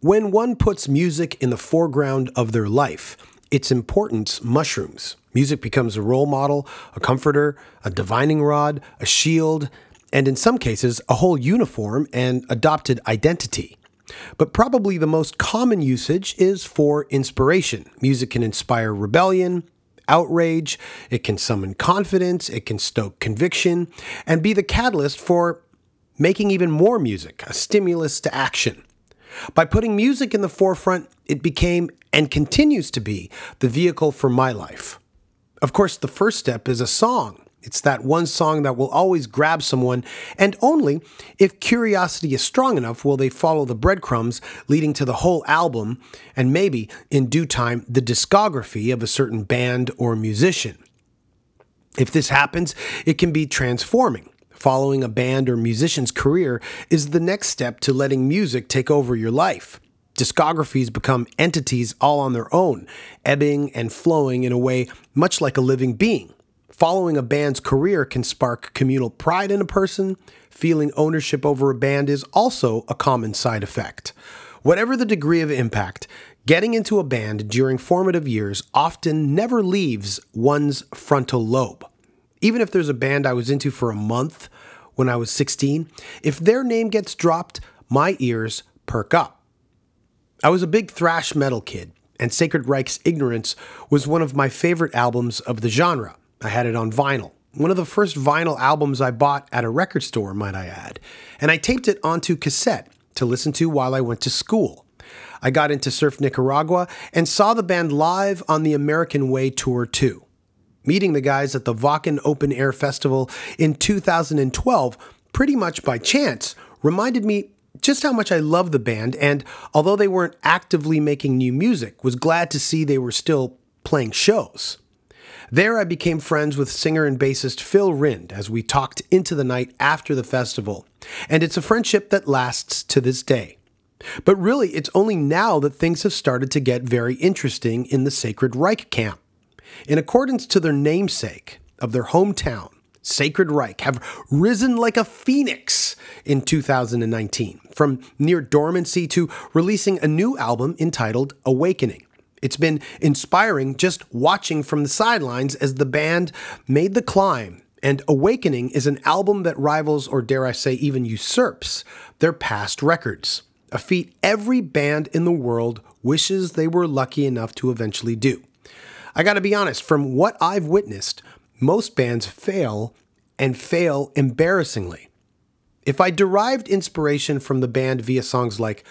When one puts music in the foreground of their life, its importance mushrooms. Music becomes a role model, a comforter, a divining rod, a shield, and in some cases, a whole uniform and adopted identity. But probably the most common usage is for inspiration. Music can inspire rebellion, outrage, it can summon confidence, it can stoke conviction, and be the catalyst for making even more music, a stimulus to action. By putting music in the forefront, it became and continues to be the vehicle for my life. Of course, the first step is a song. It's that one song that will always grab someone, and only if curiosity is strong enough will they follow the breadcrumbs leading to the whole album, and maybe, in due time, the discography of a certain band or musician. If this happens, it can be transforming. Following a band or musician's career is the next step to letting music take over your life. Discographies become entities all on their own, ebbing and flowing in a way much like a living being. Following a band's career can spark communal pride in a person. Feeling ownership over a band is also a common side effect. Whatever the degree of impact, getting into a band during formative years often never leaves one's frontal lobe even if there's a band I was into for a month when I was 16, if their name gets dropped, my ears perk up. I was a big thrash metal kid, and Sacred Reich's Ignorance was one of my favorite albums of the genre. I had it on vinyl. One of the first vinyl albums I bought at a record store, might I add. And I taped it onto cassette to listen to while I went to school. I got into Surf Nicaragua and saw the band live on the American Way Tour too. Meeting the guys at the Wacken Open Air Festival in 2012, pretty much by chance, reminded me just how much I love the band, and although they weren't actively making new music, was glad to see they were still playing shows. There, I became friends with singer and bassist Phil Rind as we talked into the night after the festival, and it's a friendship that lasts to this day. But really, it's only now that things have started to get very interesting in the Sacred Reich camp in accordance to their namesake of their hometown, Sacred Reich, have risen like a phoenix in 2019, from near dormancy to releasing a new album entitled Awakening. It's been inspiring just watching from the sidelines as the band made the climb. And Awakening is an album that rivals, or dare I say, even usurps their past records. A feat every band in the world wishes they were lucky enough to eventually do. I got to be honest, from what I've witnessed, most bands fail and fail embarrassingly. If I derived inspiration from the band via songs like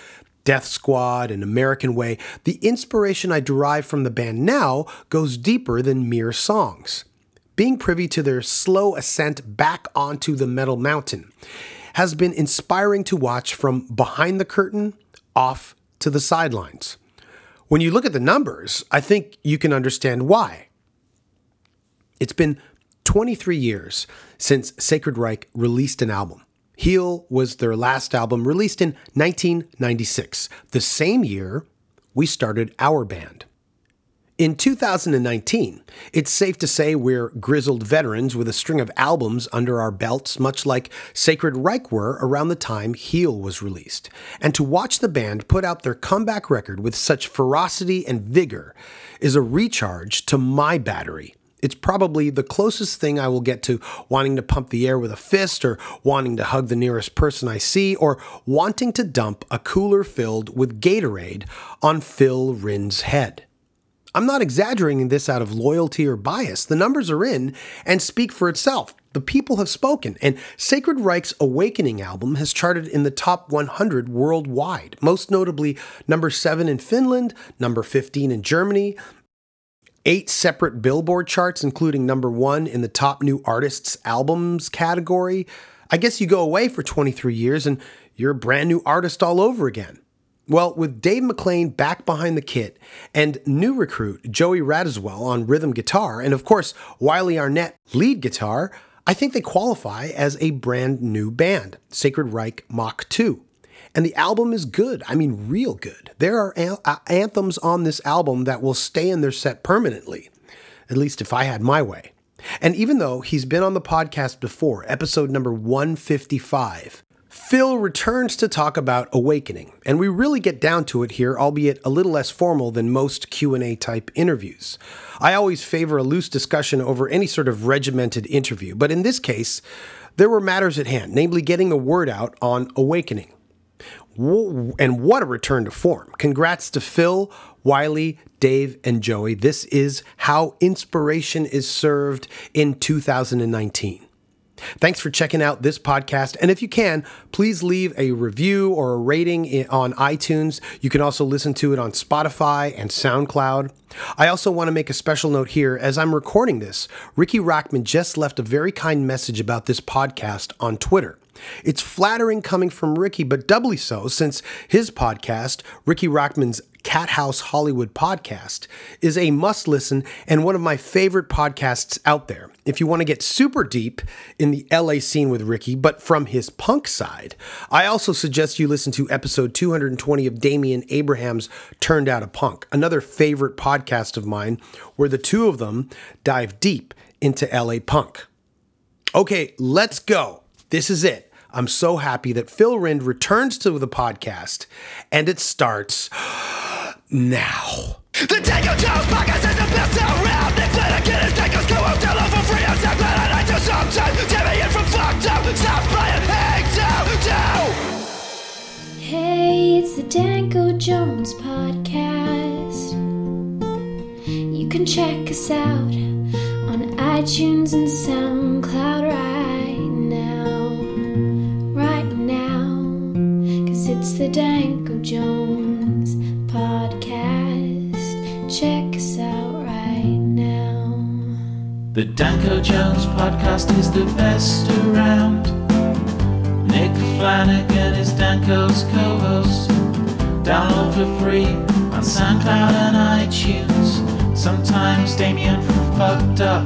Death Squad and American Way, the inspiration I derive from the band now goes deeper than mere songs. Being privy to their slow ascent back onto the metal mountain has been inspiring to watch from behind the curtain off to the sidelines. When you look at the numbers, I think you can understand why. It's been 23 years since Sacred Reich released an album. Heal was their last album, released in 1996, the same year we started our band. In 2019, it's safe to say we're grizzled veterans with a string of albums under our belts, much like Sacred Reich were around the time Heal was released. And to watch the band put out their comeback record with such ferocity and vigor is a recharge to my battery. It's probably the closest thing I will get to wanting to pump the air with a fist, or wanting to hug the nearest person I see, or wanting to dump a cooler filled with Gatorade on Phil Rind's head. I'm not exaggerating this out of loyalty or bias. The numbers are in and speak for itself. The people have spoken, and Sacred Reich's Awakening album has charted in the top 100 worldwide, most notably number 7 in Finland, number 15 in Germany, eight separate Billboard charts, including number 1 in the top new artists' albums category. I guess you go away for 23 years and you're a brand new artist all over again. Well, with Dave McClain back behind the kit and new recruit Joey Radziwill on rhythm guitar, and of course Wiley Arnett lead guitar, I think they qualify as a brand new band, Sacred Reich Mach 2. And the album is good. I mean, real good. There are an- uh, anthems on this album that will stay in their set permanently, at least if I had my way. And even though he's been on the podcast before, episode number 155, Phil returns to talk about awakening, and we really get down to it here, albeit a little less formal than most Q&A type interviews. I always favor a loose discussion over any sort of regimented interview, but in this case, there were matters at hand, namely getting the word out on awakening. And what a return to form. Congrats to Phil, Wiley, Dave, and Joey. This is how inspiration is served in 2019. Thanks for checking out this podcast. And if you can, please leave a review or a rating on iTunes. You can also listen to it on Spotify and SoundCloud. I also want to make a special note here as I'm recording this. Ricky Rachtman just left a very kind message about this podcast on Twitter. It's flattering coming from Ricky, but doubly so since his podcast, Ricky Rachtman's Cat House Hollywood podcast, is a must listen and one of my favorite podcasts out there. If you want to get super deep in the LA scene with Ricky, but from his punk side, I also suggest you listen to episode 220 of Damian Abraham's Turned Out a Punk, another favorite podcast of mine, where the two of them dive deep into LA punk. Okay, let's go. This is it. I'm so happy that Phil Rind returns to the podcast and it starts now. The Danko Jones podcast is the best around. Nick Flanagan is Danko's co-host. Hello for free on SoundCloud and iTunes sometimes. Damian from Fucked Up. Stop playing Hang Down Hey, it's the Danko Jones podcast. You can check us out on iTunes and SoundCloud right it's the Danko Jones podcast. Check us out right now. The Danko Jones podcast is the best around. Nick Flanagan is Danko's co host. Download for free on SoundCloud and iTunes. Sometimes Damian from Fucked Up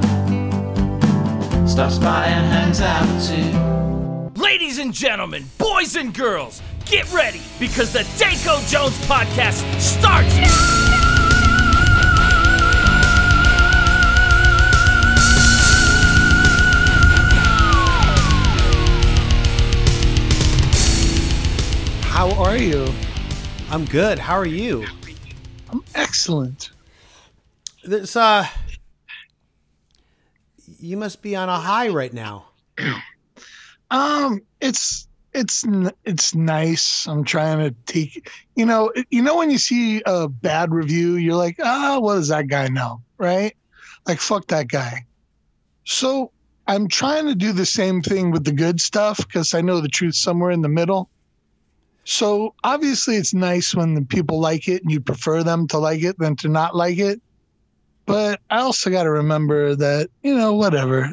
stops by and hangs out too. Ladies and gentlemen, boys and girls, get ready because the Danko Jones podcast starts now. How are you? I'm good. How are you? I'm excellent. This uh you must be on a high right now. Um, it's it's it's nice. I'm trying to take, you know, you know when you see a bad review, you're like, ah, what does that guy know, right? Like fuck that guy. So I'm trying to do the same thing with the good stuff because I know the truth somewhere in the middle. So obviously, it's nice when the people like it and you prefer them to like it than to not like it. But I also got to remember that, you know, whatever,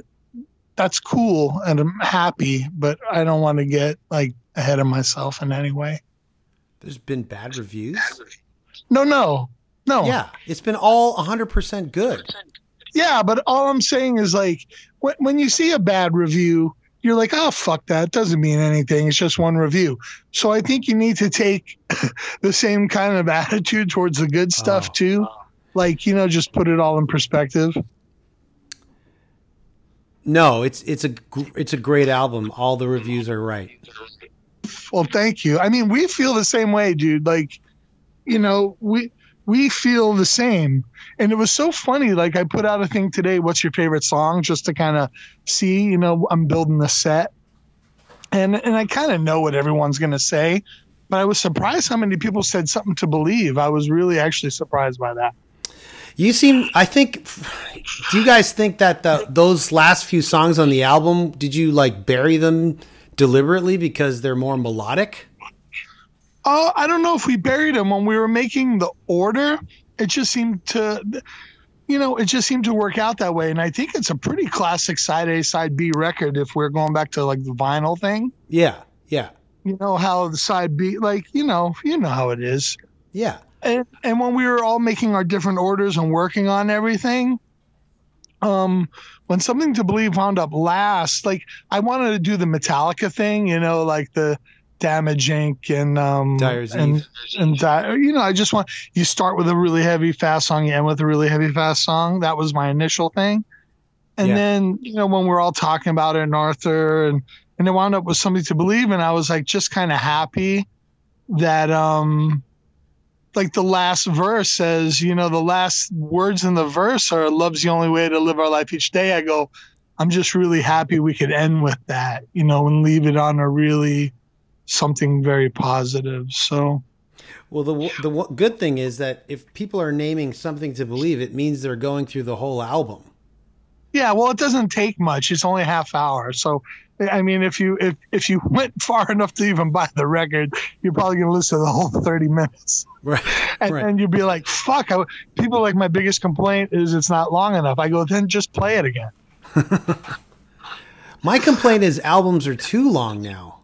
that's cool and I'm happy, but I don't want to get like ahead of myself in any way. There's been bad reviews. No, no, no. Yeah, it's been all 100% good. Yeah, but all I'm saying is like when, when you see a bad review, you're like, oh, fuck that. It doesn't mean anything. It's just one review. So I think you need to take the same kind of attitude towards the good stuff Oh. too. Like, you know, just put it all in perspective. No, it's it's a it's a great album. All the reviews are right. Well, thank you. I mean, we feel the same way, dude. Like, you know, we we feel the same. And it was so funny. Like, I put out a thing today. What's your favorite song? Just to kind of see. You know, I'm building the set, and and I kind of know what everyone's gonna say. But I was surprised how many people said something to believe. I was really actually surprised by that. You seem I think do you guys think that the, those last few songs on the album did you like bury them deliberately because they're more melodic? Oh, I don't know if we buried them when we were making the order. It just seemed to, you know, it just seemed to work out that way. And I think it's a pretty classic side A, side B record if we're going back to like the vinyl thing. Yeah. Yeah. You know how the side B, like, you know, you know how it is. Yeah. And, and when we were all making our different orders and working on everything, um, when something to believe wound up last, like I wanted to do the Metallica thing, you know, like the Damage Inc. and um, Dyer's and, and Di- you know, I just want you start with a really heavy fast song, you end with a really heavy fast song. That was my initial thing, and Yeah. then you know when we're all talking about it, and Arthur and and it wound up with something to believe and i was like just kind of happy that um like the last verse says you know the last words in the verse are love's the only way to live our life each day i go i'm just really happy we could end with that you know and leave it on a really something very positive so Well, the the good thing is that if people are naming something to believe, it means they're going through the whole album. Yeah, well, it doesn't take much. It's only a half hour. So, I mean, if you if if you went far enough to even buy the record, you're probably going to listen to the whole 30 minutes, Right. and right. then you'd be like, "Fuck!" I, people like my biggest complaint is it's not long enough. I go, then just play it again. My complaint is albums are too long now.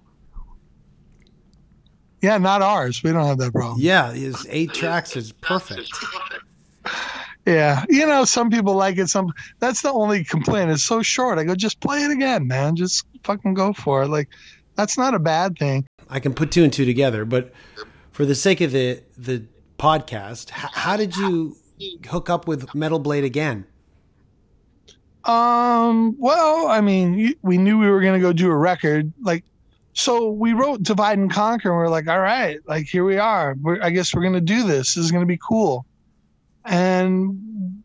Yeah, not ours. We don't have that problem. Yeah, is eight tracks is perfect. Yeah, you know, some people like it. Some that's the only complaint. It's so short. I go, just play it again, man. Just fucking go for it. Like, that's not a bad thing. I can put two and two together, but for the sake of the the podcast, h- how did you hook up with Metal Blade again? Um, well, I mean, we knew we were going to go do a record. Like, so we wrote Divide and Conquer, and we are like, all right, like, here we are. We're, I guess we're going to do this. This is going to be cool. And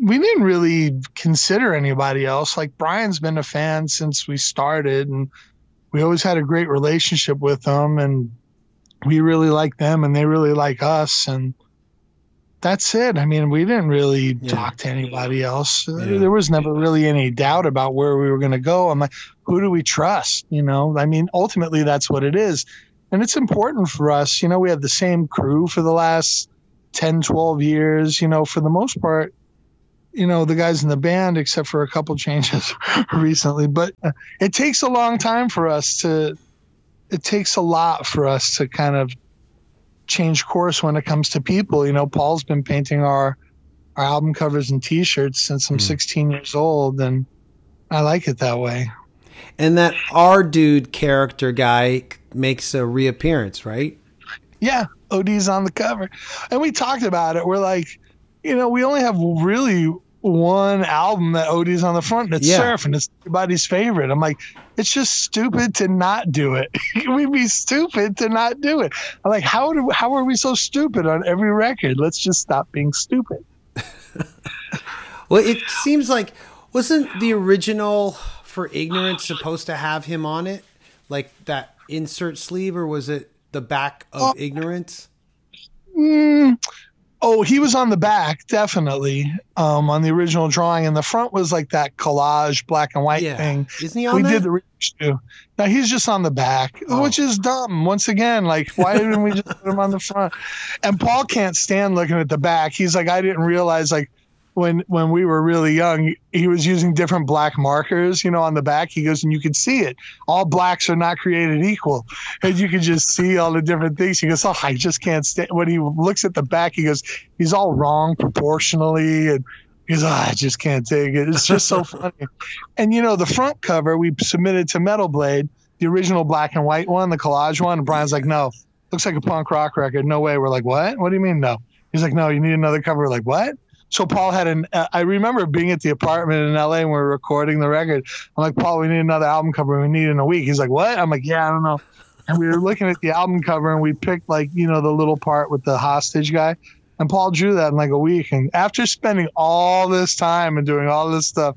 we didn't really consider anybody else. Like, Brian's been a fan since we started, and we always had a great relationship with him. and we really like them, and they really like us. And that's it. I mean, we didn't really Yeah. talk to anybody else. Uh, Yeah. There was never really any doubt about where we were going to go. I'm like, who do we trust? You know, I mean, ultimately, that's what it is. And it's important for us. You know, we have the same crew for the last 10, 12 years. You know, for the most part, you know, the guys in the band, except for a couple changes recently. But it takes a long time for us to, it takes a lot for us to kind of change course when it comes to people. You know, Paul's been painting our our album covers and T-shirts since I'm hmm. 16 years old, and I like it that way. And that our dude character guy makes a reappearance, right? Yeah, OD's on the cover, and we talked about it. We're like, you know, we only have really one album that OD's on the front, and it's Yeah. Surf, and it's everybody's favorite. I'm like, it's just stupid to not do it. We'd be stupid to not do it. I'm like, how do how are we so stupid on every record? Let's just stop being stupid. Well, it seems like wasn't the original for Ignorance supposed to have him on it, like that insert sleeve, or was it the back of Oh. Ignorance? Mm, oh, he was on the back, definitely, um, on the original drawing, and the front was like that collage black and white Yeah, thing. isn't he on we that? did the too. Now he's just on the back, Oh. which is dumb. Once again, like why didn't we just put him on the front? And Paul can't stand looking at the back. He's like, I didn't realize like when when we were really young, he was using different black markers, you know, on the back. He goes, and you could see it. All blacks are not created equal, and you could just see all the different things. He goes, oh, I just can't stand. When he looks at the back, he goes, he's all wrong proportionally, and he goes, oh, I just can't take it. It's just so funny. And you know, the front cover we submitted to Metal Blade, the original black and white one, the collage one. And Brian's like, no, looks like a punk rock record. No way. We're like, what? What do you mean no? He's like, no, you need another cover. We're like, what? So Paul had an. Uh, I remember being at the apartment in LA and we are recording the record. I'm like, Paul, we need another album cover. We need it in a week. He's like, what? I'm like, yeah, I don't know. And we were looking at the album cover and we picked like you know the little part with the hostage guy. And Paul drew that in like a week. And after spending all this time and doing all this stuff,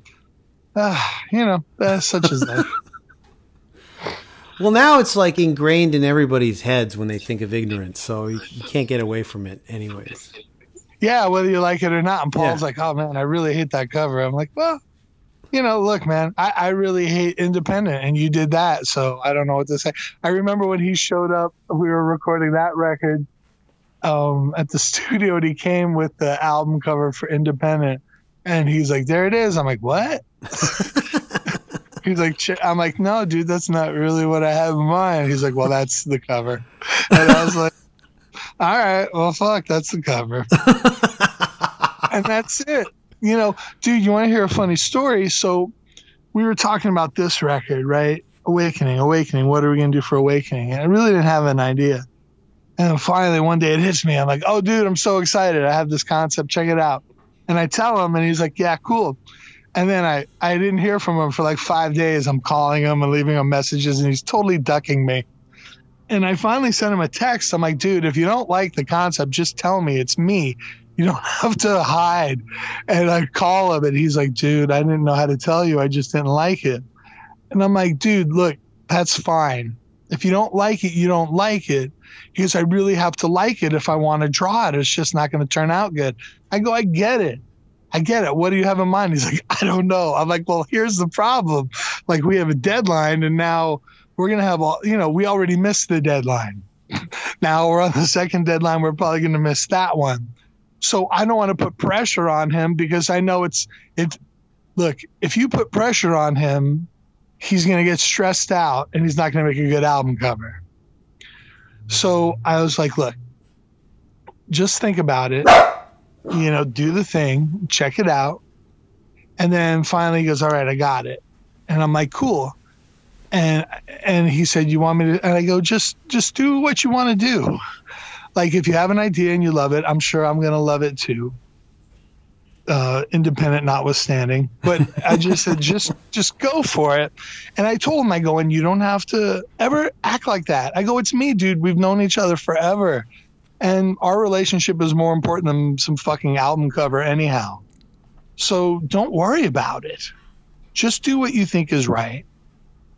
ah, you know, that's such is life. Well, now it's like ingrained in everybody's heads when they think of Ignorance, so you, you can't get away from it, anyways. Yeah, whether you like it or not. And Paul's Yeah. like, oh man, I really hate that cover. I'm like, well, you know, look, man, I, I really hate independent, and you did that, so I don't know what to say. I remember when he showed up, we were recording that record um, at the studio, and he came with the album cover for Independent, and he's like, there it is. I'm like, what? He's like, "Ch-" I'm like, no, dude, that's not really what I have in mind. He's like, well, that's the cover. And I was like, all right, well, fuck, that's the cover. and that's it. You know, dude, you want to hear a funny story? So we were talking about this record, right? Awakening, Awakening. What are we going to do for Awakening? And I really didn't have an idea. And then finally, one day it hits me. I'm like, oh, dude, I'm so excited. I have this concept. Check it out. And I tell him, and he's like, yeah, cool. And then I, I didn't hear from him for like five days. I'm calling him and leaving him messages, and he's totally ducking me. And I finally sent him a text. I'm like, dude, if you don't like the concept, just tell me it's me. You don't have to hide. And I call him, and he's like, dude, I didn't know how to tell you. I just didn't like it. And I'm like, dude, look, that's fine. If you don't like it, you don't like it. He goes, I really have to like it if I want to draw it. It's just not going to turn out good. I go, I get it. I get it. What do you have in mind? He's like, I don't know. I'm like, well, here's the problem. Like, we have a deadline, and now we're going to have all, you know, we already missed the deadline. now we're on the second deadline. We're probably going to miss that one. So I don't want to put pressure on him because I know it's, it, look, if you put pressure on him, he's going to get stressed out and he's not going to make a good album cover. So I was like, look, just think about it you know, do the thing, check it out. And then finally he goes, All right, I got it. And I'm like, Cool. And and he said, You want me to and I go, just just do what you want to do. Like if you have an idea and you love it, I'm sure I'm gonna love it too. Uh, independent notwithstanding. But I just said, just just go for it. And I told him, I go, and you don't have to ever act like that. I go, it's me, dude. We've known each other forever. And our relationship is more important than some fucking album cover, anyhow. So don't worry about it. Just do what you think is right.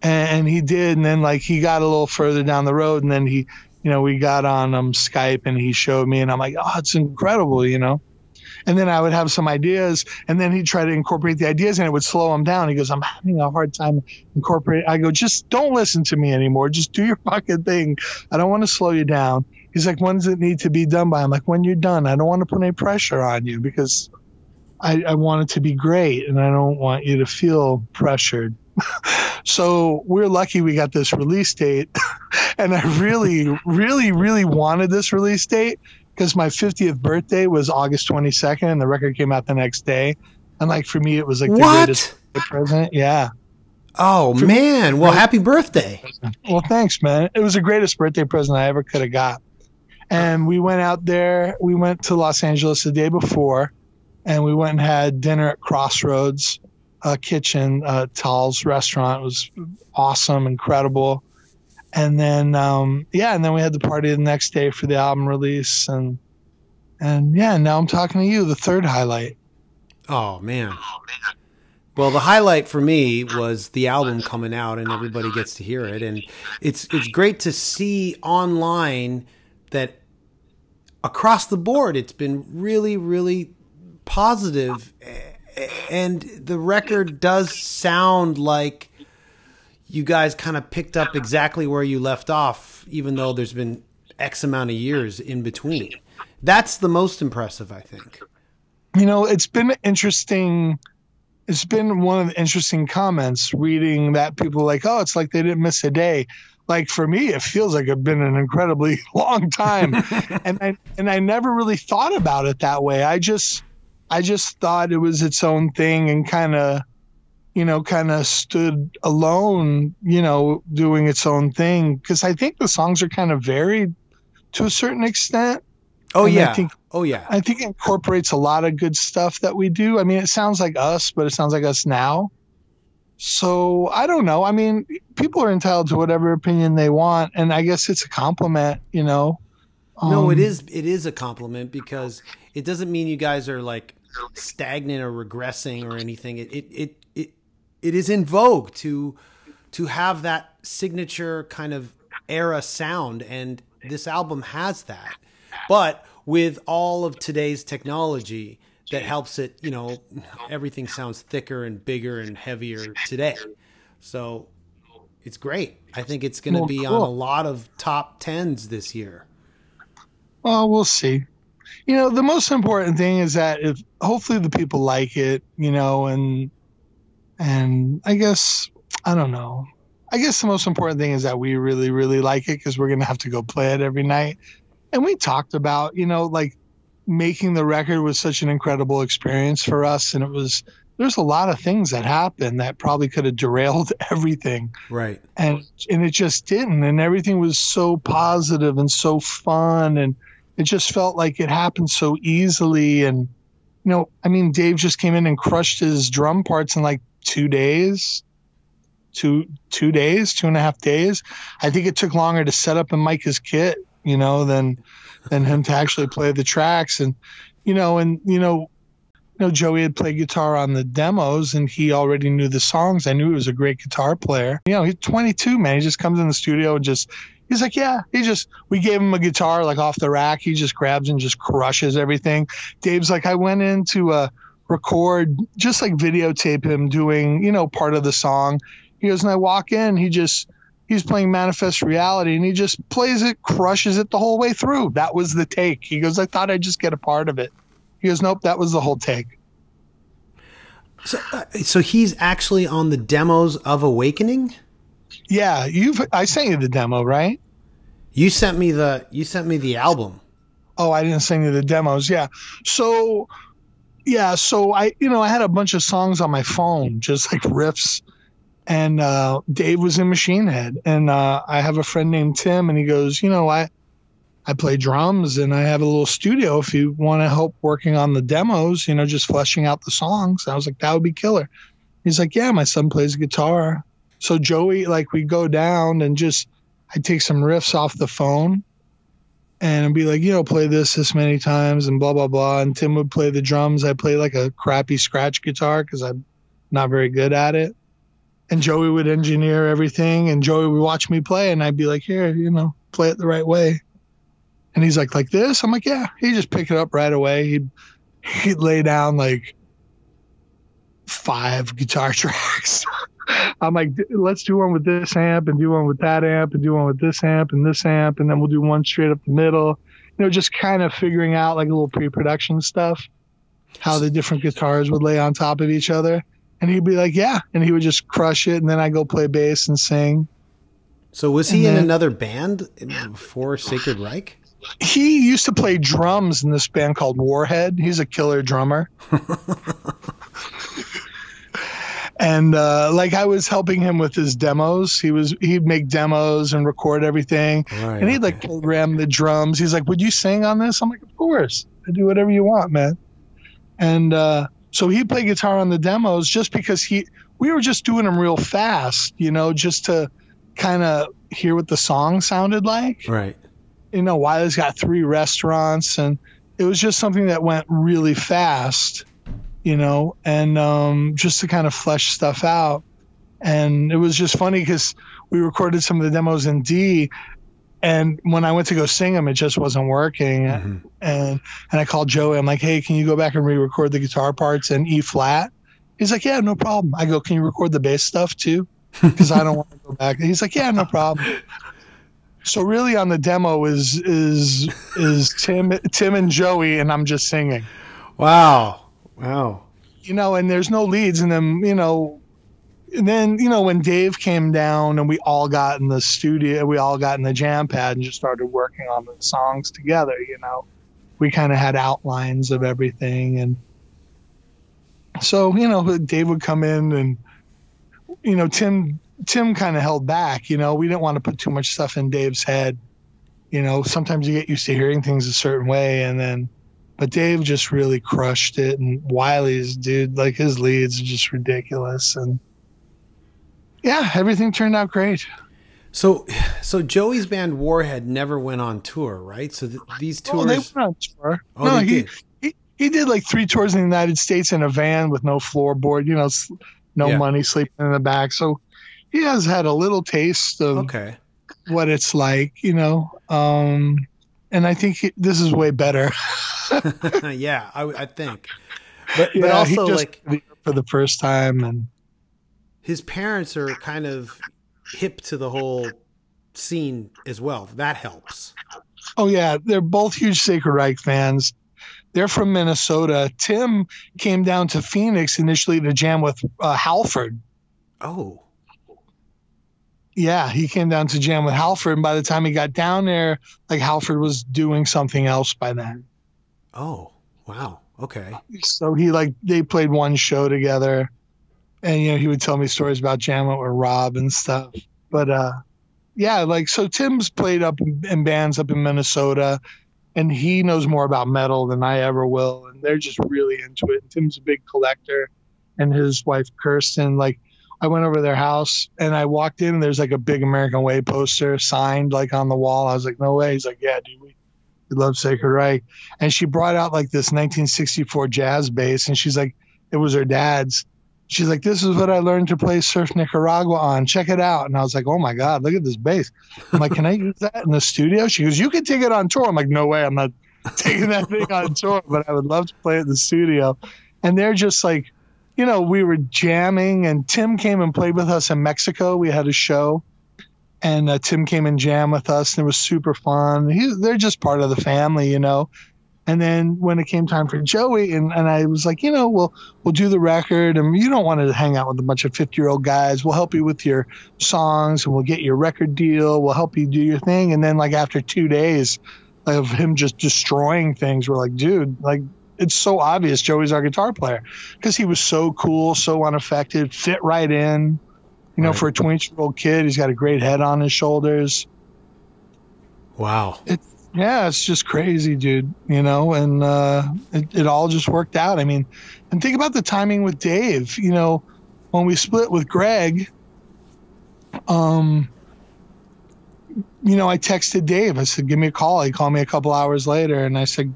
And he did. And then, like, he got a little further down the road. And then he, you know, we got on um, Skype and he showed me. And I'm like, oh, it's incredible, you know? And then I would have some ideas, and then he'd try to incorporate the ideas, and it would slow him down. He goes, "I'm having a hard time incorporating." I go, "Just don't listen to me anymore. Just do your fucking thing. I don't want to slow you down." He's like, when does it need to be done by? I'm like, when you're done. I don't want to put any pressure on you because I, I want it to be great and I don't want you to feel pressured. So we're lucky we got this release date. and I really, really, really wanted this release date because my 50th birthday was August 22nd and the record came out the next day. And like for me, it was like the What? greatest present. Yeah. Oh man! Well, happy birthday! Well, thanks, man. It was the greatest birthday present I ever could have got. And we went out there. We went to Los Angeles the day before, and we went and had dinner at Crossroads uh, Kitchen, uh, Tal's restaurant. It was awesome, incredible. And then, um, yeah, and then we had the party the next day for the album release, and and yeah, now I'm talking to you, the third highlight. Oh man! Well, the highlight for me was the album coming out, and everybody gets to hear it, and it's it's great to see online that across the board it's been really really positive, and the record does sound like you guys kind of picked up exactly where you left off, even though there's been X amount of years in between. That's the most impressive, I think. you know, it's been interesting. It's been one of the interesting comments reading that people are like, oh, it's like they didn't miss a day. Like for me, it feels like it's been an incredibly long time, and I and I never really thought about it that way. I just I just thought it was its own thing and kind of, you know, kind of stood alone, you know, doing its own thing. Because I think the songs are kind of varied to a certain extent. Oh And I yeah. think- oh yeah. I think it incorporates a lot of good stuff that we do. I mean, it sounds like us, but it sounds like us now. So I don't know. I mean, people are entitled to whatever opinion they want, and I guess it's a compliment, you know. No, it Um, is it is a compliment because it doesn't mean you guys are like stagnant or regressing or anything. It it it it, it is in vogue to to have that signature kind of era sound and this album has that. But with all of today's technology that helps it, you know, everything sounds thicker and bigger and heavier today. So it's great. I think it's going to Well, be on a lot of top 10s this year. Well, we'll see. You know, the most important thing is that if hopefully the people like it, you know, and and I guess I don't know. I guess the most important thing is that we really, really like it because we're gonna have to go play it every night. And we talked about, you know, like making the record was such an incredible experience for us, and it was. There's a lot of things that happened that probably could have derailed everything Right. and and it just didn't and everything was so positive and so fun and it just felt like it happened so easily and you know, I mean, Dave just came in and crushed his drum parts in like two days, two two days, two and a half days. I think it took longer to set up and mic his kit, you know, than than him to actually play the tracks. And you know, and you know, you know, Joey had played guitar on the demos and he already knew the songs. I knew he was a great guitar player. You know, he's 22, man. He just comes in the studio and just He's like, yeah. He just we gave him a guitar like off the rack. He just grabs and just crushes everything. Dave's like, I went in to uh, record, just like videotape him doing, you know, part of the song. He goes, and I walk in, he just he's playing Manifest Reality, and he just plays it, crushes it the whole way through. That was the take. He goes, I thought I'd just get a part of it. He goes, nope, that was the whole take. So, uh, so he's actually on the demos of Awakening. Yeah, you've I sent you the demo, right? You sent me the you sent me the album. Oh, I didn't send you the demos. Yeah. So yeah, so I you know, I had a bunch of songs on my phone, just like riffs. And uh, Dave was in Machine Head, and uh, I have a friend named Tim, and he goes, you know, I I play drums, and I have a little studio. If you want to help working on the demos, you know, just fleshing out the songs, I was like, that would be killer. He's like, yeah, my son plays guitar. So Joey, like, we go down and just I'd take some riffs off the phone and be like, you know, play this this many times and blah blah blah. And Tim would play the drums. I play like a crappy scratch guitar because I'm not very good at it. And Joey would engineer everything, and Joey would watch me play, and I'd be like, here, you know, play it the right way. And he's like, like this. I'm like, yeah. He just pick it up right away. He'd he'd lay down like five guitar tracks. I'm like, let's do one with this amp and do one with that amp and do one with this amp and this amp, and then we'll do one straight up the middle. You know, just kind of figuring out like a little pre-production stuff, how the different guitars would lay on top of each other. And he'd be like, yeah, and he would just crush it, and then I go play bass and sing. So was he in another band before Sacred Reich? He used to play drums in this band called Warhead. He's a killer drummer. and uh, like I was helping him with his demos. He was he'd make demos and record everything, right, and he'd okay. like program the drums. He's like, "Would you sing on this?" I'm like, "Of course, I do whatever you want, man." And uh, so he played guitar on the demos just because he we were just doing them real fast, you know, just to kind of hear what the song sounded like. Right. You know, Wiley's got three restaurants, and it was just something that went really fast you know, and um, just to kind of flesh stuff out. And it was just funny because we recorded some of the demos in D, and when I went to go sing them, it just wasn't working. Mm-hmm. And and I called Joey. I'm like, hey, can you go back and re-record the guitar parts in E flat? He's like, yeah, no problem. I go, can you record the bass stuff too? Because I don't want to go back. He's like, yeah, no problem. So really, on the demo is is is Tim Tim and Joey, and I'm just singing. Wow. Wow. You know, and there's no leads, and then you know, and then you know when Dave came down and we all got in the studio, we all got in the jam pad and just started working on the songs together. You know, we kind of had outlines of everything, and so you know, Dave would come in and you know Tim Tim kind of held back. You know, we didn't want to put too much stuff in Dave's head. You know, sometimes you get used to hearing things a certain way, and then but Dave just really crushed it, and Wiley's dude, like his leads are just ridiculous, and yeah, everything turned out great. So, so Joey's band Warhead never went on tour, right? So th- these tours. Oh, they went on tour. Oh, no, he, did. he he did like three tours in the United States in a van with no floorboard, you know, no yeah. money, sleeping in the back. So he has had a little taste of okay. what it's like, you know. Um, and I think he, this is way better. yeah, I, I, think. But, yeah, but also like for the first time, and his parents are kind of hip to the whole scene as well. That helps. Oh yeah, they're both huge Sacred Reich fans. They're from Minnesota. Tim came down to Phoenix initially to jam with uh, Halford. Oh yeah, he came down to jam with Halford, and by the time he got down there, like Halford was doing something else by then. Oh, wow. Okay. So he like they played one show together, and you know he would tell me stories about jamming or Rob and stuff. But uh, yeah, like so Tim's played up in bands up in Minnesota. and he knows more about metal than I ever will, and they're just really into it. And Tim's a big collector, and his wife Kirsten. Like, I went over their house and I walked in, and there's like a big American Way poster signed like on the wall. I was like, no way. He's like, yeah, dude, we, we love Sacred Reich. And she brought out like this 1964 jazz bass, and she's like, it was her dad's. She's like, this is what I learned to play Surf Nicaragua on. Check it out. And I was like, oh my God, look at this bass. I'm like, can I use that in the studio? She goes, you can take it on tour. I'm like, no way. I'm not taking that thing on tour, but I would love to play it in the studio. And they're just like, you know, we were jamming, and Tim came and played with us in Mexico. We had a show, and uh, Tim came and jammed with us, and it was super fun. He, they're just part of the family, you know. And then when it came time for Joey, and, and I was like, you know, we'll we'll do the record, and you don't want to hang out with a bunch of fifty year old guys. We'll help you with your songs, and we'll get your record deal. We'll help you do your thing. And then like after two days of him just destroying things, we're like, dude, like it's so obvious Joey's our guitar player because he was so cool, so unaffected, fit right in. You know, Right. for a 20 year old kid, he's got a great head on his shoulders. Wow. It's yeah, it's just crazy, dude. You know, and uh, it, it all just worked out. I mean, and think about the timing with Dave. You know, when we split with Greg, um, you know, I texted Dave. I said, "Give me a call." He called me a couple hours later, and I said,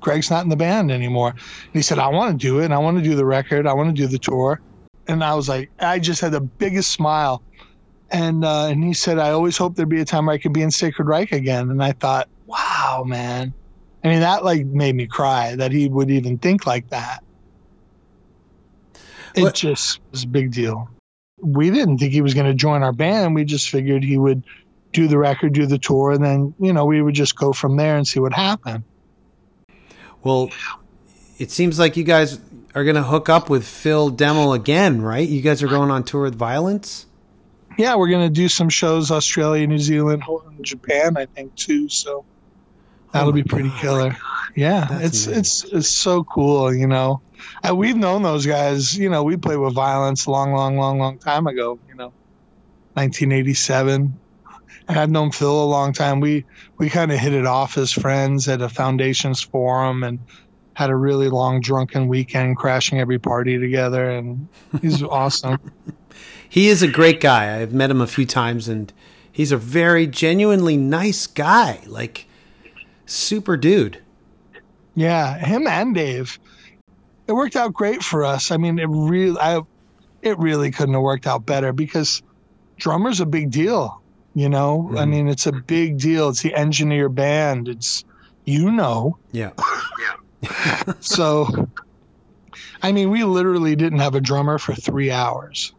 "Greg's not in the band anymore." And he said, "I want to do it. and I want to do the record. I want to do the tour." And I was like, I just had the biggest smile. And uh, and he said, "I always hope there'd be a time where I could be in Sacred Reich again." And I thought, "Wow, man." I mean, that like made me cry that he would even think like that. It What- just was a big deal. We didn't think he was going to join our band. We just figured he would do the record, do the tour, and then you know we would just go from there and see what happened. Well, it seems like you guys are going to hook up with Phil Demmel again, right? You guys are going on tour with Violence? Yeah, we're going to do some shows Australia, New Zealand, and Japan, I think too. So oh that'll Oh be pretty God. killer. Yeah, That's it's amazing. it's it's so cool, you know. And we've known those guys, you know. We played with Violence a long, long, long, long time ago. You know, 1987. And I've known Phil a long time. We we kind of hit it off as friends at a Foundations forum and had a really long drunken weekend, crashing every party together. And he's awesome. He is a great guy. I've met him a few times and he's a very genuinely nice guy. Like super dude. Yeah, him and Dave. It worked out great for us. I mean, it really, I, it really couldn't have worked out better because drummer's a big deal. You know, I Mhm. mean, it's a big deal. It's the engineer band. It's, you know, Yeah. Yeah. So. I mean, we literally didn't have a drummer for three hours.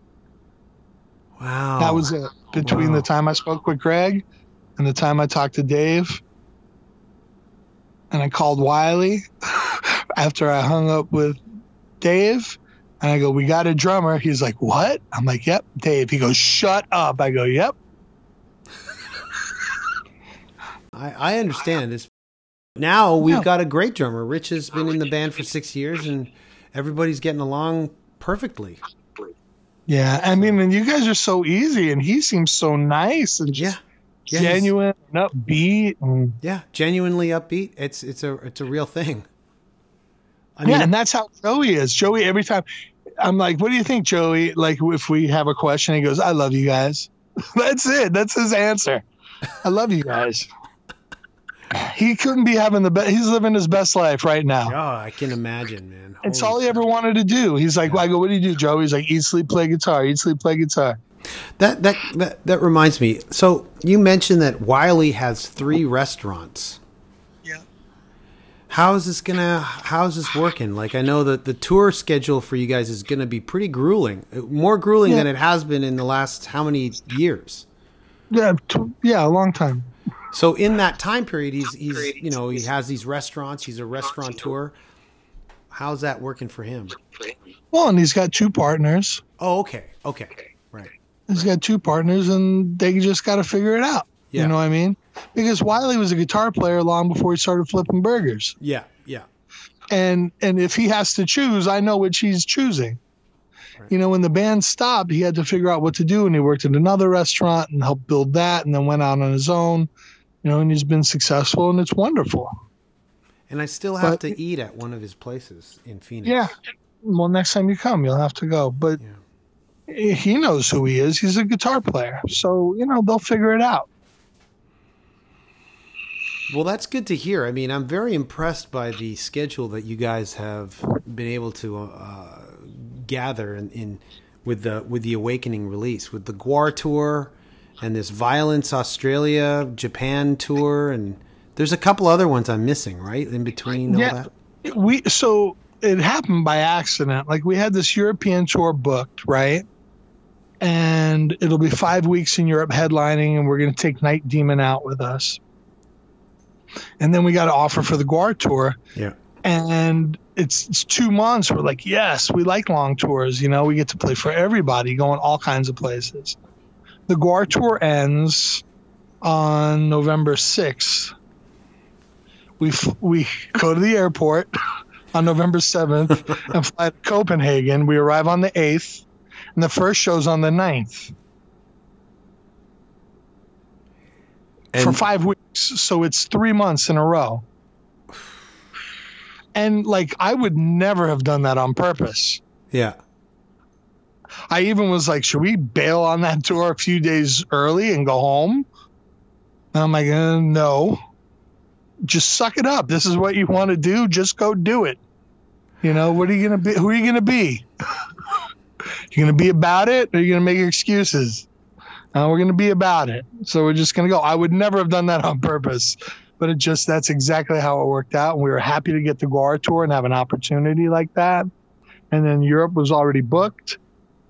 Wow. That was it. Between Wow. the time I spoke with Greg and the time I talked to Dave, and I called Wiley after I hung up with Dave, and I go, "We got a drummer." He's like, "What?" I'm like, "Yep, Dave." He goes, "Shut up." I go, "Yep." I, I understand this. Now we've Yeah. got a great drummer. Rich has been in the band for six years and everybody's getting along perfectly. Yeah, I mean, and you guys are so easy, and he seems so nice and Yeah. Yeah, genuine and upbeat, and Yeah. Genuinely upbeat. It's it's a it's a real thing. I yeah, and that's how Joey is. Joey, every time I'm like, "What do you think, Joey?" Like, if we have a question, he goes, "I love you guys." that's it. That's his answer. I love you guys. He couldn't be having the best. He's living his best life right now. oh, I can imagine, man. It's all he crap. ever wanted to do. He's like, well, I go, what do you do, Joe? He's like, eat, sleep, play guitar. Eat, sleep, play guitar. That that that that reminds me. So you mentioned that Wiley has three restaurants. Yeah. How is this gonna? How is this working? Like I know that the tour schedule for you guys is gonna be pretty grueling, more grueling Yeah. than it has been in the last how many years? Yeah, t- yeah, a long time. So in that time period, he's he's you know he has these restaurants. He's a restaurateur. How's that working for him? Well, and he's got two partners. Oh, okay, okay, right. He's got two partners, and they just got to figure it out. Yeah. You know what I mean? Because Wiley was a guitar player long before he started flipping burgers. Yeah, yeah, and and if he has to choose, I know which he's choosing. Right. You know, when the band stopped, he had to figure out what to do, and he worked at another restaurant and helped build that, and then went out on his own. You know, and he's been successful, and it's wonderful. And I still have But- to eat at one of his places in Phoenix. Yeah. Well, next time you come, you'll have to go. But he knows who he is. He's a guitar player. So, you know, they'll figure it out. Well, that's good to hear. I mean, I'm very impressed by the schedule that you guys have been able to uh, gather in, in with the with the Awakening release, with the GWAR tour and this Violence Australia Japan tour, and there's a couple other ones I'm missing, right? In between all Yeah. that. We so it happened by accident. Like we had this European tour booked, right? And it'll be five weeks in Europe headlining, and we're going to take Night Demon out with us. And then we got an offer for the GWAR tour, Yeah. and it's, it's two months. We're like, yes, we like long tours. You know, we get to play for everybody, going all kinds of places. The GWAR tour ends on November 6th. We, f- we go to the airport on November 7th and fly to Copenhagen. We arrive on the 8th, and the first show's on the 9th for five weeks. So it's three months in a row. And like, I would never have done that on purpose. Yeah. I even was like, should we bail on that tour a few days early and go home? And I'm like, uh, no. Just suck it up. This is what you want to do. Just go do it. You know, what are you to be? Who are you to be? You're to be about it or are you going to make excuses? Uh, we're to be about it. So we're just to go. I would never have done that on purpose, but it just, that's exactly how it worked out. And we were happy to get the GWAR tour and have an opportunity like that. And then Europe was already booked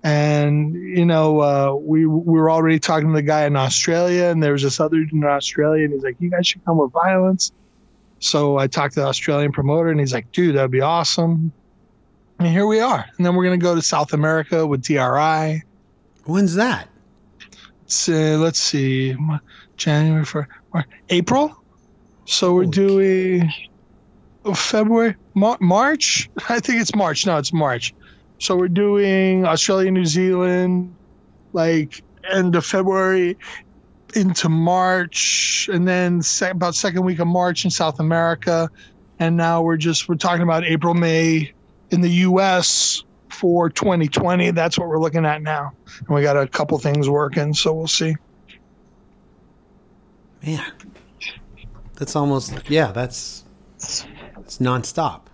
and you know uh, we we were already talking to the guy in Australia, and there was this other dude in Australia, and he's like, "You guys should come with violence." So I talked to the Australian promoter, and he's like, "Dude, that'd be awesome." And here we are, and then we're gonna go to South America with DRI. When's that? It's, uh, let's see, January for April. So we're Holy doing February, Mar- March. I think it's March. No, it's March. So we're doing Australia, New Zealand, like end of February into March, and then se- about second week of March in South America, and now we're just we're talking about April, May in the U.S. for 2020. That's what we're looking at now, and we got a couple things working, so we'll see. Man, that's almost yeah. That's it's nonstop.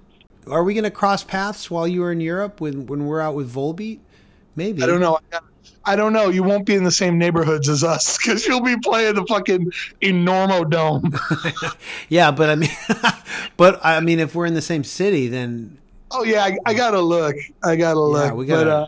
Are we going to cross paths while you were in Europe when when we're out with Volbeat? Maybe I don't know. I don't know. You won't be in the same neighborhoods as us because you'll be playing the fucking Enormo Dome. Yeah, but I mean, but I mean, if we're in the same city, then oh yeah, I, I gotta look. I gotta look. we gotta- uh,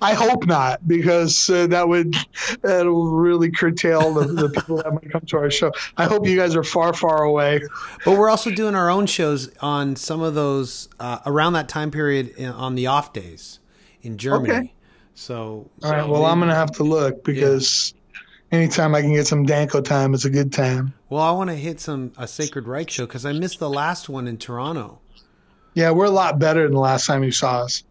I hope not because uh, that would that'll really curtail the, the people that might come to our show. I hope you guys are far, far away. but we're also doing our own shows on some of those uh, around that time period in, on the off days in Germany. Okay. So All right. Well, I'm gonna have to look because anytime I can get some Danko time, it's a good time. well, I want to hit some a Sacred Reich show because I missed the last one in Toronto. Yeah, we're a lot better than the last time you saw us.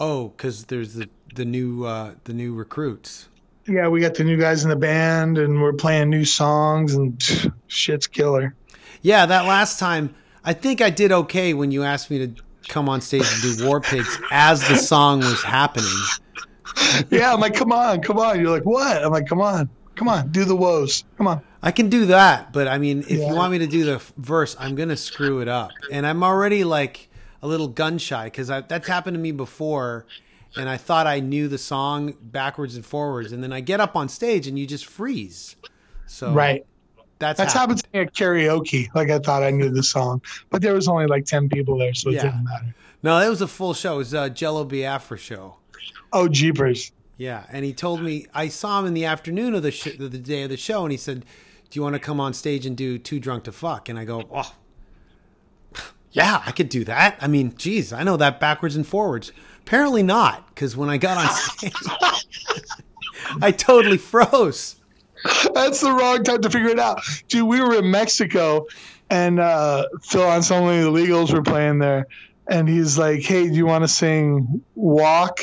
Oh, because there's the the new uh, the new recruits. Yeah, we got the new guys in the band, and we're playing new songs, and pff, shit's killer. Yeah, that last time I think I did okay when you asked me to come on stage and do War Pigs as the song was happening. yeah, I'm like, come on, come on. You're like, what? I'm like, come on, come on, do the woes. Come on. I can do that, but I mean, if Yeah. you want me to do the verse, I'm gonna screw it up, and I'm already like a little gun shy because that's happened to me before, and I thought I knew the song backwards and forwards, and then I get up on stage and you just freeze. So Right. that's That's happened. happened to me at karaoke. Like I thought I knew the song, but there was only like ten people there, so it Yeah. didn't matter. No, it was a full show. It was a Jello Biafra show. Oh, jeepers! Yeah, and he told me I saw him in the afternoon of the sh- the day of the show, and he said, "Do you want to come on stage and do Too Drunk to Fuck?" And I go, "Oh, yeah, I could do that. I mean, geez, I know that backwards and forwards." Apparently not, because when I got on stage, I totally froze. That's the wrong time to figure it out, dude. We were in Mexico, and uh, Phil Anselmo and the Illegals were playing there, and he's like, "Hey, do you want to sing Walk?"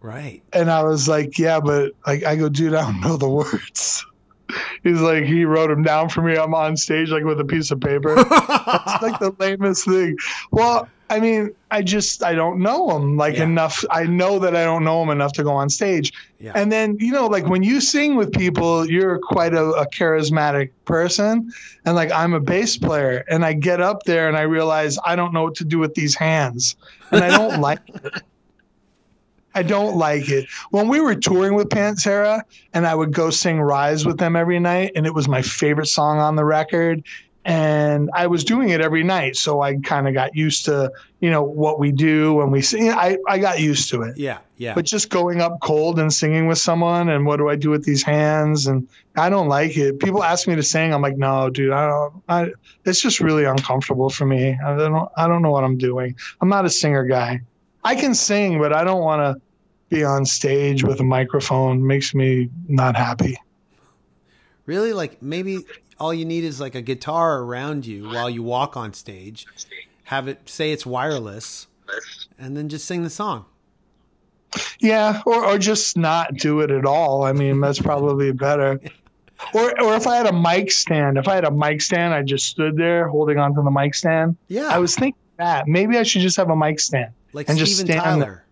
Right. And I was like, "Yeah, but like I go, dude, I don't know the words." He's like he wrote them down for me. I'm on stage like with a piece of paper. it's like the lamest thing. Well, I mean, I just I don't know him like Yeah. enough. I know that I don't know him enough to go on stage. Yeah. And then you know, like when you sing with people, you're quite a, a charismatic person, and like I'm a bass player, and I get up there and I realize I don't know what to do with these hands, and I don't like it. I don't like it. When we were touring with Pantera, and I would go sing "Rise" with them every night, and it was my favorite song on the record and I was doing it every night, so I kind of got used to you know what we do when we sing. I I got used to it. Yeah, yeah. But just going up cold and singing with someone, and what do I do with these hands? And I don't like it. People ask me to sing, I'm like, no, dude, I don't. I it's just really uncomfortable for me. I don't I don't know what I'm doing. I'm not a singer guy. I can sing, but I don't want to be on stage with a microphone. Makes me not happy. Really? Like maybe all you need is like a guitar around you while you walk on stage. Have it say it's wireless, and then just sing the song. Yeah, or or just not do it at all. I mean, that's probably better. Or or if I had a mic stand, if I had a mic stand, I just stood there holding onto the mic stand. Yeah, I was thinking that maybe I should just have a mic stand. like and just stand Tyler.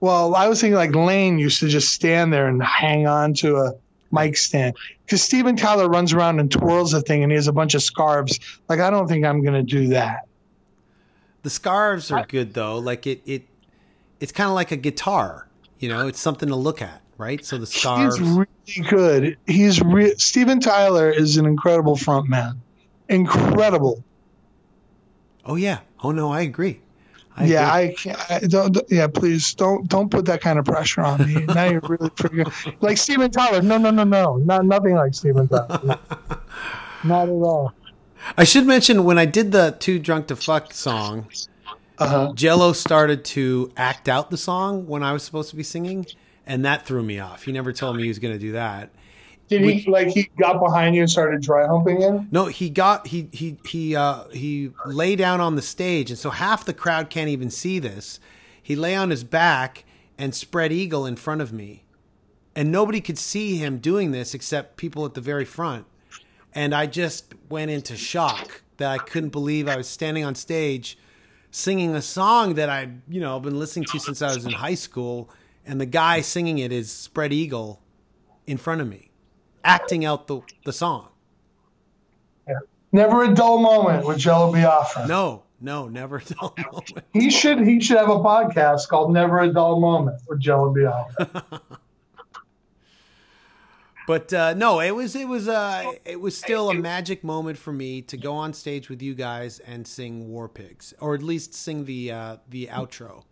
Well, I was thinking like Lane used to just stand there and hang on to a mic stand because Steven Tyler runs around and twirls the thing and he has a bunch of scarves. Like I don't think I'm gonna do that. The scarves are good though. Like it, it, it's kind of like a guitar. You know, it's something to look at, right? So the scarves. He's really good. He's re- Steven Tyler is an incredible front man. Incredible. oh yeah. Oh no, I agree. I yeah, agree. I can't. I don't, yeah, please don't don't put that kind of pressure on me. now you're really freaking like Steven Tyler. No, no, no, no, not nothing like Steven Tyler. not at all. I should mention when I did the "Too Drunk to Fuck" song, Uh-huh. Jello started to act out the song when I was supposed to be singing, and that threw me off. He never told me he was going to do that. Did he like he got behind you and started dry humping you? No, he got he he he uh he lay down on the stage, and so half the crowd can't even see this. He lay on his back and spread eagle in front of me, and nobody could see him doing this except people at the very front. And I just went into shock that I couldn't believe I was standing on stage singing a song that I you know been listening to since I was in high school, and the guy singing it is spread eagle in front of me, acting out the the song. Never a dull moment with Jello Biafra. No, no, never a dull moment. He should he should have a podcast called Never a Dull Moment with Jello Biafra. But uh, no, it was it was uh, it was still a magic moment for me to go on stage with you guys and sing War Pigs, or at least sing the uh, the outro.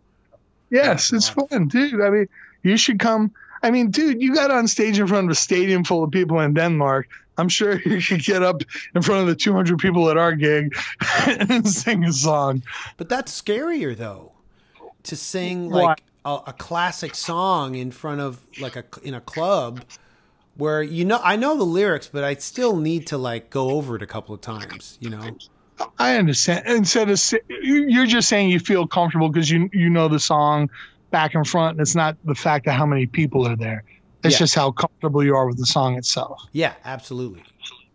yes, it's fun, dude. I mean, you should come. I mean, dude, you got on stage in front of a stadium full of people in Denmark. I'm sure you could get up in front of the 200 people at our gig and sing a song. But that's scarier though, to sing like a, a classic song in front of like a in a club where you know I know the lyrics, but I still need to like go over it a couple of times. You know. I understand. Instead of you're just saying you feel comfortable because you you know the song back and front, and it's not the fact of how many people are there. It's Yeah. just how comfortable you are with the song itself. Yeah, absolutely.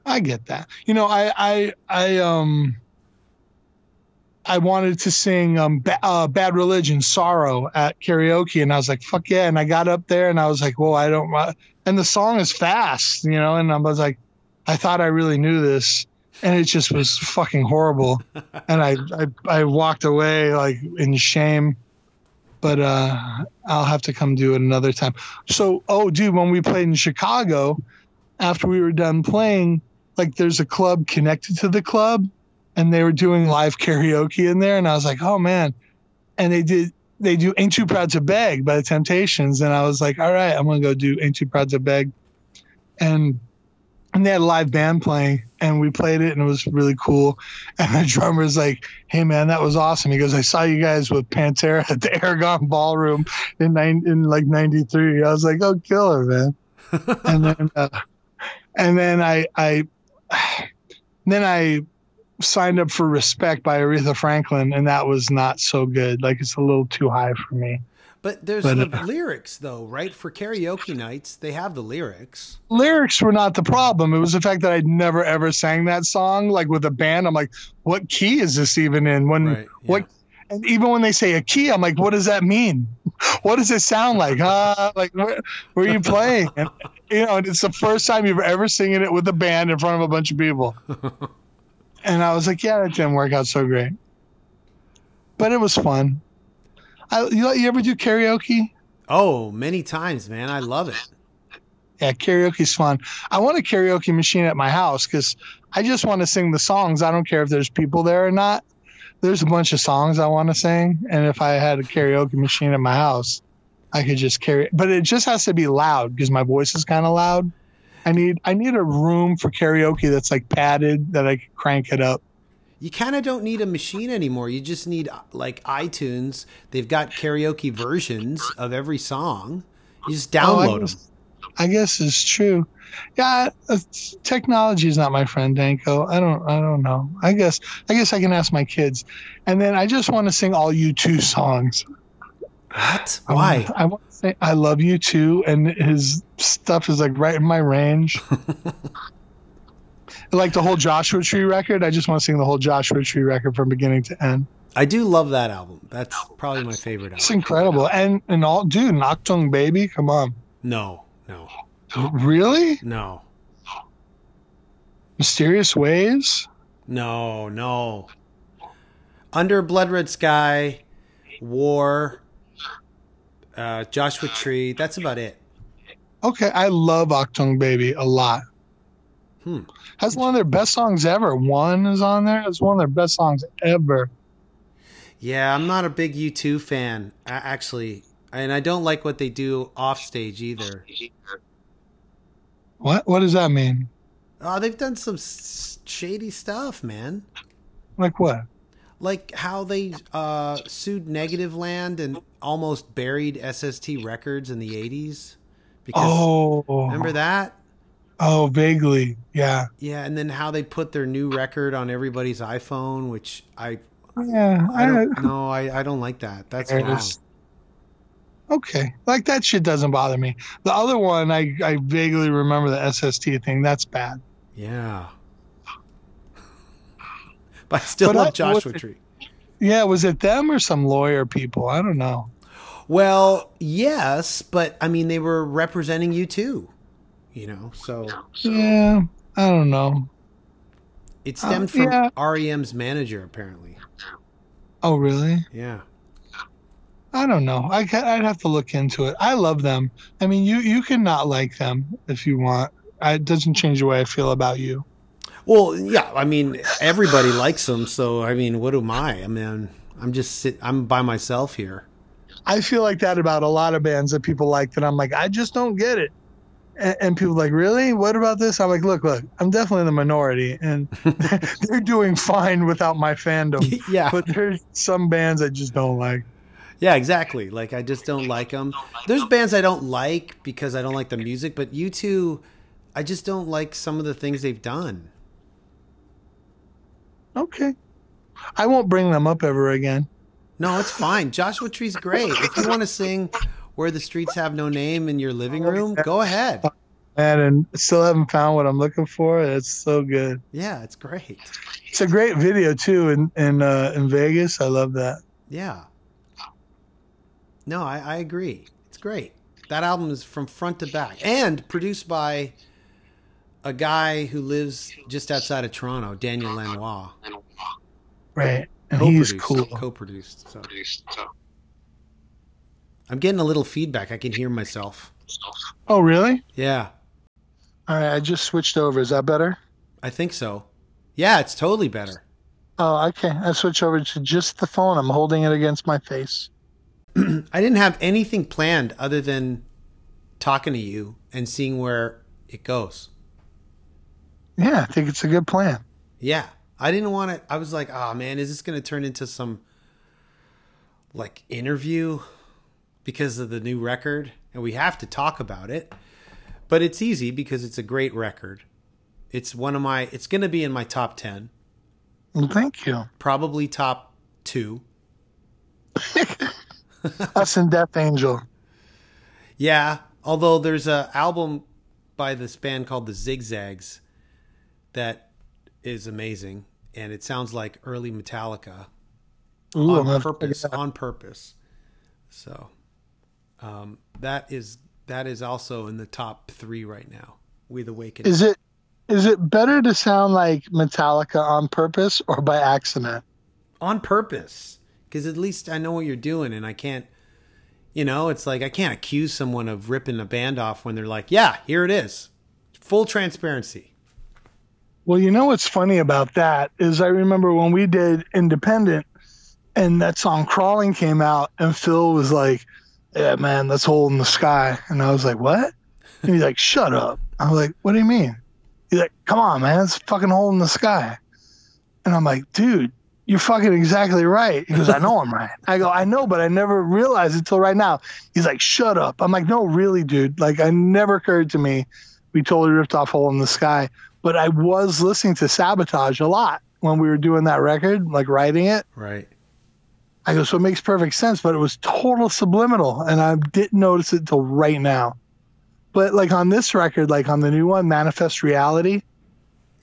I get that. You know, I I I um I wanted to sing um ba- uh, Bad Religion Sorrow at karaoke and I was like fuck yeah and I got up there and I was like whoa I don't wa-" and the song is fast, you know, and I was like I thought I really knew this and it just was fucking horrible and I I I walked away like in shame. But uh I'll have to come do it another time. So, oh dude, when we played in Chicago, after we were done playing, like there's a club connected to the club and they were doing live karaoke in there and I was like, "Oh man." And they did they do Ain't Too Proud to Beg by the Temptations and I was like, "All right, I'm to go do Ain't Too Proud to Beg." And and they had a live band playing and we played it and it was really cool. And the drummer's like, Hey man, that was awesome. He goes, I saw you guys with Pantera at the Aragon Ballroom in nine, in like 93. I was like, Oh, killer, man. and then, uh, and then I, I, then I signed up for Respect by Aretha Franklin and that was not so good. Like it's a little too high for me. But there's But, the uh, lyrics, though, right? For karaoke nights, they have the lyrics. lyrics were not the problem. It was the fact that I'd never ever sang that song like with a band. I'm like, what key is this even in? When Right, what? And even when they say a key, I'm like, what does that mean? What does it sound like? Huh? Like where, where are you playing? And, you know, and it's the first time you've ever singing it with a band in front of a bunch of people. and I was like, yeah, that didn't work out so great, but it was fun. I, you, you ever do karaoke? Oh, many times, man. I love it. Yeah, karaoke's fun. I want a karaoke machine at my house because I just want to sing the songs. I don't care if there's people there or not. There's a bunch of songs I want to sing, and if I had a karaoke machine at my house, I could just carry. But it just has to be loud because my voice is kind of loud. I need I need a room for karaoke that's like padded that I can crank it up. You kind of don't need a machine anymore. You just need like iTunes. They've got karaoke versions of every song. You just Oh, I download them. I guess it's true. Yeah, it's, technology is not my friend, Danko. I don't, I don't know. I guess, I guess I can ask my kids. And then I just want to sing all U2 sons. What? I Why? I want to say I love U2, and his stuff is like right in my range. like the whole Joshua Tree record. I just want to sing the whole Joshua Tree record from beginning to end. I do love that album. That's oh, probably my favorite album. It's incredible. And and all, dude, Achtung Baby, come on, No, no, really? no, Mysterious Ways. no, no. Under Blood Red Sky, War, uh, Joshua Tree. That's about it. Okay, I love Achtung Baby a lot. Hmm. That's one of their best songs ever. One is on there. It's one of their best songs ever. Yeah, I'm not a big U2 fan, actually. And I don't like what they do off stage either. What? What does that mean? Oh, they've done some shady stuff, man. Like what? Like how they uh, sued Negativland and almost buried SST Records in the 80s. Because Oh, remember that? Oh, vaguely. Yeah. Yeah, and then how they put their new record on everybody's iPhone, which I Yeah. I don't know. I, I don't like that. That's wrong. Okay, like that shit doesn't bother me. The other one, I I vaguely remember the SST thing. That's bad. Yeah. But I still But love I- Joshua it- Tree. Yeah, was it them or some lawyer people? I don't know. Well, yes, but I mean they were representing U2. You know, so Yeah, I don't know. it stemmed Uh, from yeah. REM's manager apparently. Oh, really? Yeah. I don't know. I I'd have to look into it. I love them. I mean, you you can not like them if you want. I, it doesn't change the way I feel about you. Well, yeah, I mean everybody likes them, so I mean, what am I? I mean, I'm just sit I'm by myself here. I feel like that about a lot of bands that people like that I'm like, I just don't get it. And, and people are like, really? What about this? I'm like, look, look, I'm definitely the minority, and they're doing fine without my fandom. yeah. But there's some bands I just don't like. Yeah, exactly. Like I just don't like them. There's bands I don't like because I don't like the music, but U2 I just don't like some of the things they've done. Okay. I won't bring them up ever again. No, it's fine. Joshua Tree's great. If you want to sing Where the Streets Have No Name in your living room, go ahead. And, and still haven't found what I'm looking for. It's so good. Yeah, it's great. It's a great video too in in uh, in Vegas. I love that. Yeah. No, I, I agree. It's great. That album is from front to back and produced by a guy who lives just outside of Toronto, Daniel Lanois. Right. And he's Co-produced, cool. Co-produced. So. I'm getting a little feedback. I can hear myself. Oh, really? Yeah, All right. I just switched over. Is that better? I think so. Yeah, it's totally better. Oh, okay. I switched over to just the phone. I'm holding it against my face. I didn't have anything planned other than talking to you and seeing where it goes. Yeah, I think it's a good plan. Yeah. I didn't want to I was like, "Oh man, is this going to turn into some like interview because of the new record?" And we have to talk about it. But it's easy because it's a great record. It's one of my it's going to be in my top 10, Well, thank you. probably top 2. Us and Death Angel. Yeah, although there's a album by this band called the Zigzags that is amazing, and it sounds like early Metallica Ooh, on purpose. check it out. On purpose. So um, that is that is also in the top three right now. With Awakening. Is it is it better to sound like Metallica on purpose or by accident? on purpose because at least I know what you're doing, and I can't. You know, it's like I can't accuse someone of ripping a band off when they're like, "Yeah, here it is, full transparency." Well, you know what's funny about that is I remember when we did Independent and that song Crawling came out and Phil was like, Yeah, man, that's hole in the sky. And I was like, What? And he's like, Shut up. I was like, What do you mean? He's like, Come on, man, it's fucking hole in the sky. And I'm like, dude, you're fucking exactly right. He goes, I know I'm right. I go, I know, but I never realized it till right now. He's like, shut up. I'm like, no, really, dude. Like, I never occurred to me. We totally ripped off Hole in the Sky. But I was listening to Sabotage a lot when we were doing that record, like writing it. Right. I go, so it makes perfect sense, but it was total subliminal, and I didn't notice it till right now. But like on this record, like on the new one, Manifest Reality,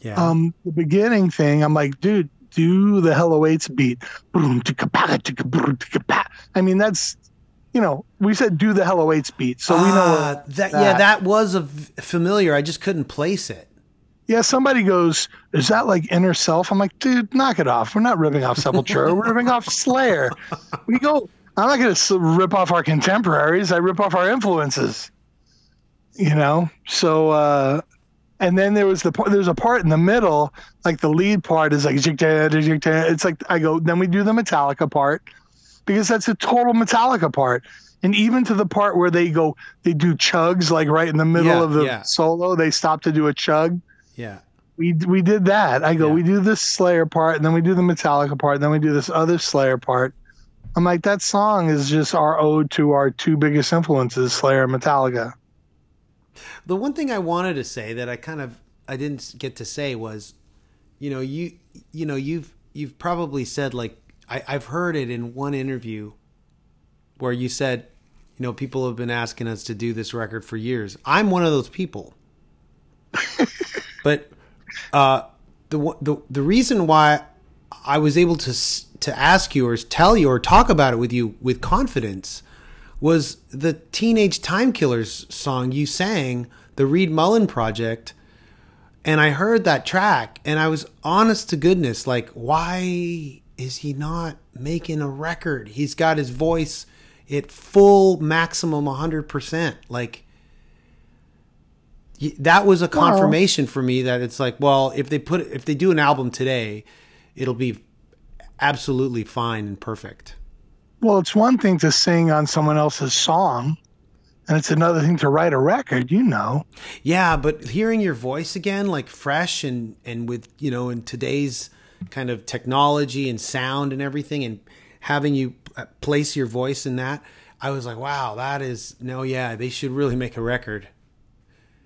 Yeah. um, the beginning thing, I'm like, dude, do the Hell Awaits beat. Boom, ticka, pa, ticka, boom. I mean, that's, you know, we said do the Hell Awaits beat, so we know. Ah, what that, Yeah, that was a v- familiar. I just couldn't place it. Yeah, somebody goes, is that like inner self? I'm like, dude, knock it off. We're not ripping off Sepultura. We're ripping off Slayer. We go. I'm not going to rip off our contemporaries. I rip off our influences. You know. So, uh, and then there was the part. There's a part in the middle, like the lead part is like, it's like I go. Then we do the Metallica part because that's a total Metallica part. And even to the part where they go, they do chugs like right in the middle Yeah, of the yeah. solo. They stop to do a chug Yeah. we we did that. I go, Yeah. we do this Slayer part, and then we do the Metallica part, and then we do this other Slayer part. I'm like, that song is just our ode to our two biggest influences, Slayer and Metallica. The one thing I wanted to say that I kind of I didn't get to say was, you know, you you know you've you've probably said like I, I've heard it in one interview where you said, you know, people have been asking us to do this record for years. I'm one of those people. but uh, the the the reason why I was able to to ask you or tell you or talk about it with you with confidence was the Teenage Time Killers song you sang, the Reed Mullin Project, and I heard that track and I was honest to goodness like why is he not making a record? He's got his voice at full maximum 100%. Like that was a confirmation for me that it's like, well, if they put if they do an album today, it'll be absolutely fine and perfect. Well, it's one thing to sing on someone else's song, and it's another thing to write a record. You know, Yeah, but hearing your voice again, like fresh and and with you know in today's kind of technology and sound and everything, and having you uh, place your voice in that, I was like, wow, that is no, yeah, they should really make a record.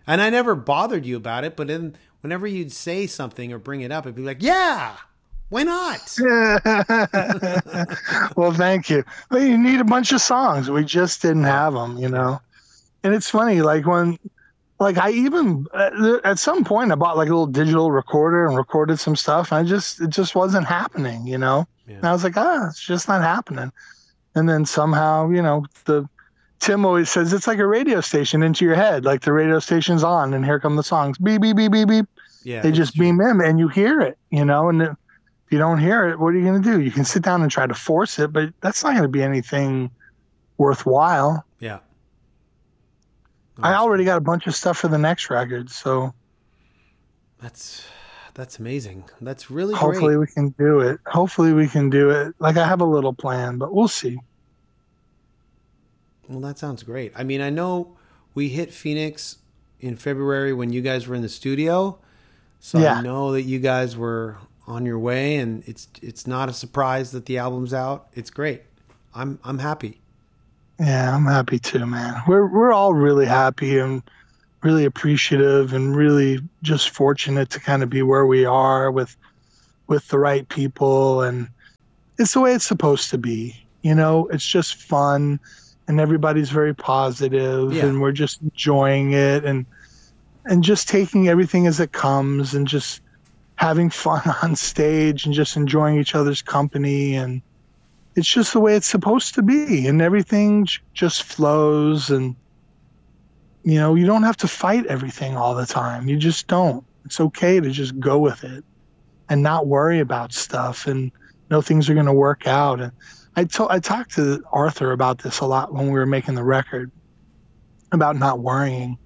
And I never bothered you about it, but then whenever you'd say something or bring it up, it'd be like, yeah, why not? well, thank you. But you need a bunch of songs. We just didn't have them, you know. And it's funny, like when, like I even uh, at some point I bought like a little digital recorder and recorded some stuff. And I just it just wasn't happening, you know. Yeah. And I was like, ah, it's just not happening. And then somehow, you know, the Tim always says it's like a radio station into your head. Like the radio station's on, and here come the songs. Beep beep beep beep beep Yeah, they just true. beam in and you hear it, you know, and if you don't hear it, what are you going to do? You can sit down and try to force it, but that's not going to be anything worthwhile. Yeah. I already got a bunch of stuff for the next record, so That's that's amazing. That's really hopefully great. we can do it. Hopefully we can do it. Like I have a little plan, but we'll see. Well, that sounds great. I mean, I know we hit Phoenix in February when you guys were in the studio, so Yeah. I know that you guys were on your way, and it's it's not a surprise that the album's out. It's great. I'm I'm happy. Yeah, I'm happy too, man. We're we're all really happy and really appreciative and really just fortunate to kind of be where we are with with the right people and it's the way it's supposed to be. You know, it's just fun and everybody's very positive Yeah. and we're just enjoying it and and just taking everything as it comes and just having fun on stage and just enjoying each other's company. And it's just the way it's supposed to be and everything j- just flows and you know you don't have to fight everything all the time. You just don't. It's okay to just go with it and not worry about stuff and know things are going to work out. And I to- I talked to Arthur about this a lot when we were making the record about not worrying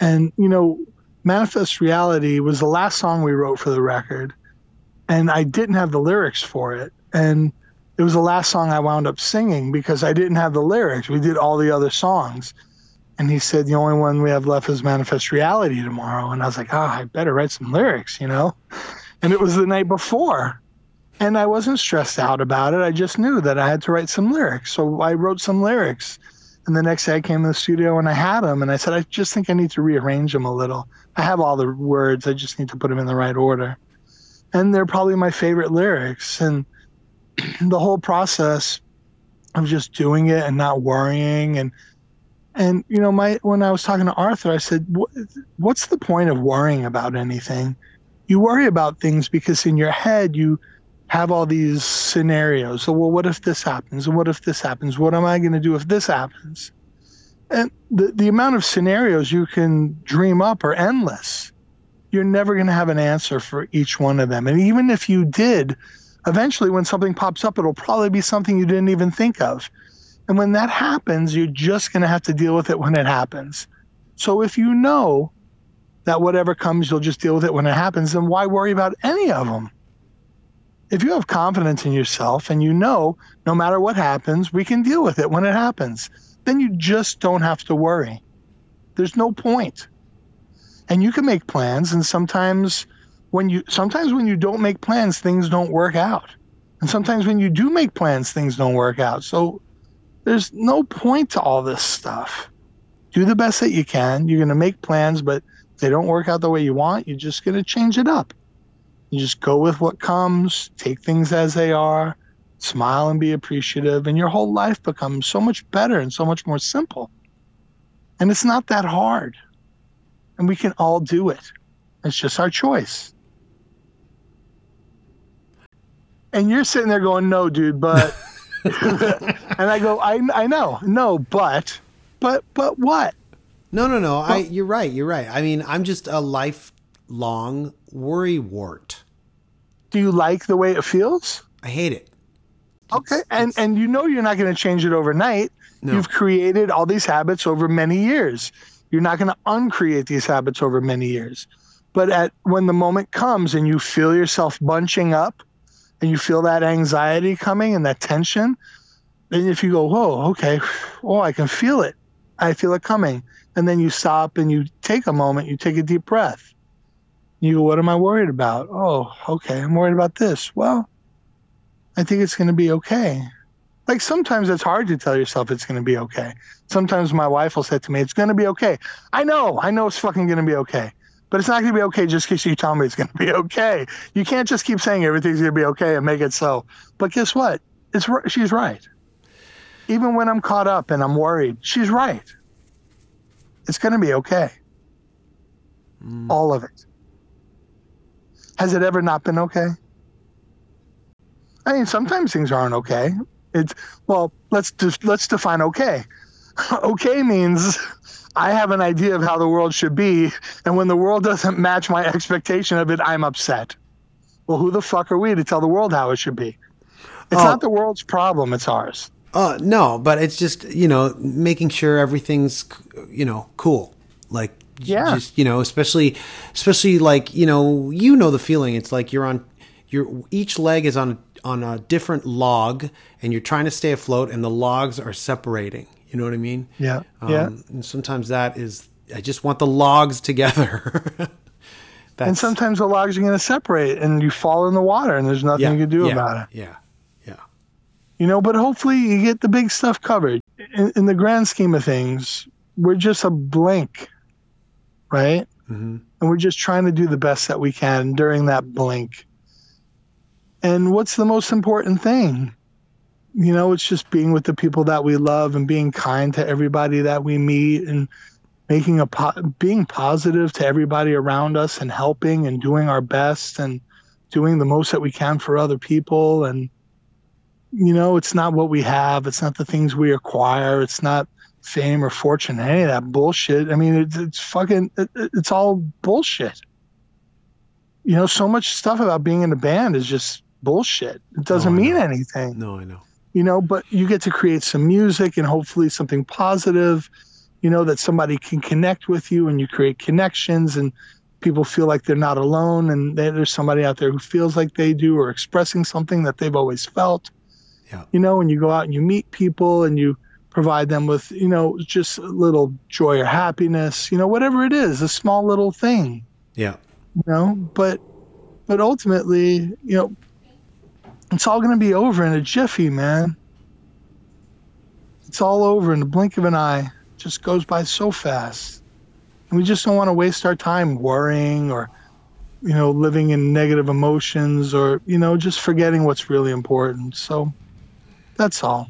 and you know manifest reality was the last song we wrote for the record and I didn't have the lyrics for it and it was the last song I wound up singing because I didn't have the lyrics. We did all the other songs. And he said, The only one we have left is Manifest Reality tomorrow. And I was like, Oh, I better write some lyrics, you know? And it was the night before. And I wasn't stressed out about it. I just knew that I had to write some lyrics. So I wrote some lyrics. And the next day I came in the studio and I had them. And I said, I just think I need to rearrange them a little. I have all the words. I just need to put them in the right order. And they're probably my favorite lyrics. And the whole process of just doing it and not worrying and and you know my when I was talking to Arthur I said what's the point of worrying about anything you worry about things because in your head you have all these scenarios. So well what if this happens? And what if this happens? What am I going to do if this happens? And the the amount of scenarios you can dream up are endless. You're never going to have an answer for each one of them. And even if you did eventually when something pops up it'll probably be something you didn't even think of. And when that happens you're just going to have to deal with it when it happens. So if you know that whatever comes you'll just deal with it when it happens then why worry about any of them if you have confidence in yourself and you know no matter what happens we can deal with it when it happens then you just don't have to worry. There's no point. And you can make plans and sometimes when you sometimes when you don't make plans things don't work out. And sometimes when you do make plans things don't work out. So there's no point to all this stuff. Do the best that you can. You're going to make plans but if they don't work out the way you want. You're just going to change it up you just go with what comes take things as they are smile and be appreciative and your whole life becomes so much better and so much more simple and it's not that hard and we can all do it it's just our choice and you're sitting there going, "No, dude," but and I go, "I I know, no, but, but, but what?" No, no, no. I you're right. You're right. I mean, I'm just a lifelong worry wart. Do you like the way it feels? I hate it. Okay, and and you know you're not going to change it overnight. No. You've created all these habits over many years. You're not going to uncreate these habits over many years. But at when the moment comes and you feel yourself bunching up and you feel that anxiety coming and that tension, then if you go, "Whoa, okay. Oh, I can feel it. I feel it coming." And then you stop and you take a moment, you take a deep breath. You go, "What am I worried about?" "Oh, okay. I'm worried about this." Well, I think it's going to be okay. Like sometimes it's hard to tell yourself it's going to be okay. Sometimes my wife will say to me, "It's going to be okay." I know, I know it's fucking going to be okay, but it's not going to be okay just because you tell me it's going to be okay. You can't just keep saying everything's going to be okay and make it so. But guess what? It's she's right. Even when I'm caught up and I'm worried, she's right. It's going to be okay. Mm. All of it. Has it ever not been okay? I mean, sometimes things aren't okay. It's well, let's just let's define okay. okay means I have an idea of how the world should be, and when the world doesn't match my expectation of it, I'm upset. Well, who the fuck are we to tell the world how it should be? It's Oh. not the world's problem; it's ours. Uh, no, but it's just you know making sure everything's you know cool. Like Yeah. just you know especially especially like you know you know the feeling. It's like you're on your each leg is on on a different log, and you're trying to stay afloat, and the logs are separating. You know what I mean? Yeah, Um, yeah. And sometimes that is I just want the logs together. That's, And sometimes the logs are going to separate, and you fall in the water, and there's nothing yeah, you can do yeah, about it. Yeah, yeah. you know but hopefully you get the big stuff covered in, in the grand scheme of things we're just a blink right? Hmm and we're just trying to do the best that we can during that blink. And what's the most important thing? You know, it's just being with the people that we love and being kind to everybody that we meet and making a po- being positive to everybody around us and helping and doing our best and doing the most that we can for other people. And you know it's not what we have. It's not the things we acquire. It's not fame or fortune any of that bullshit. I mean it's, it's fucking it, it's all bullshit. You know so much stuff about being in a band is just bullshit. It doesn't No, mean anything. No, I know. you know but you get to create some music and hopefully something positive you know that somebody can connect with you and you create connections and people feel like they're not alone and there- there's somebody out there who feels like they do or expressing something that they've always felt. Yeah. you know when you go out and you meet people and you provide them with you know just a little joy or happiness you know whatever it is a small little thing. Yeah. you know but but ultimately you know it's all going to be over in a jiffy man. It's all over in the blink of an eye. It just goes by so fast. And we just don't want to waste our time worrying or you know living in negative emotions or you know just forgetting what's really important. So that's all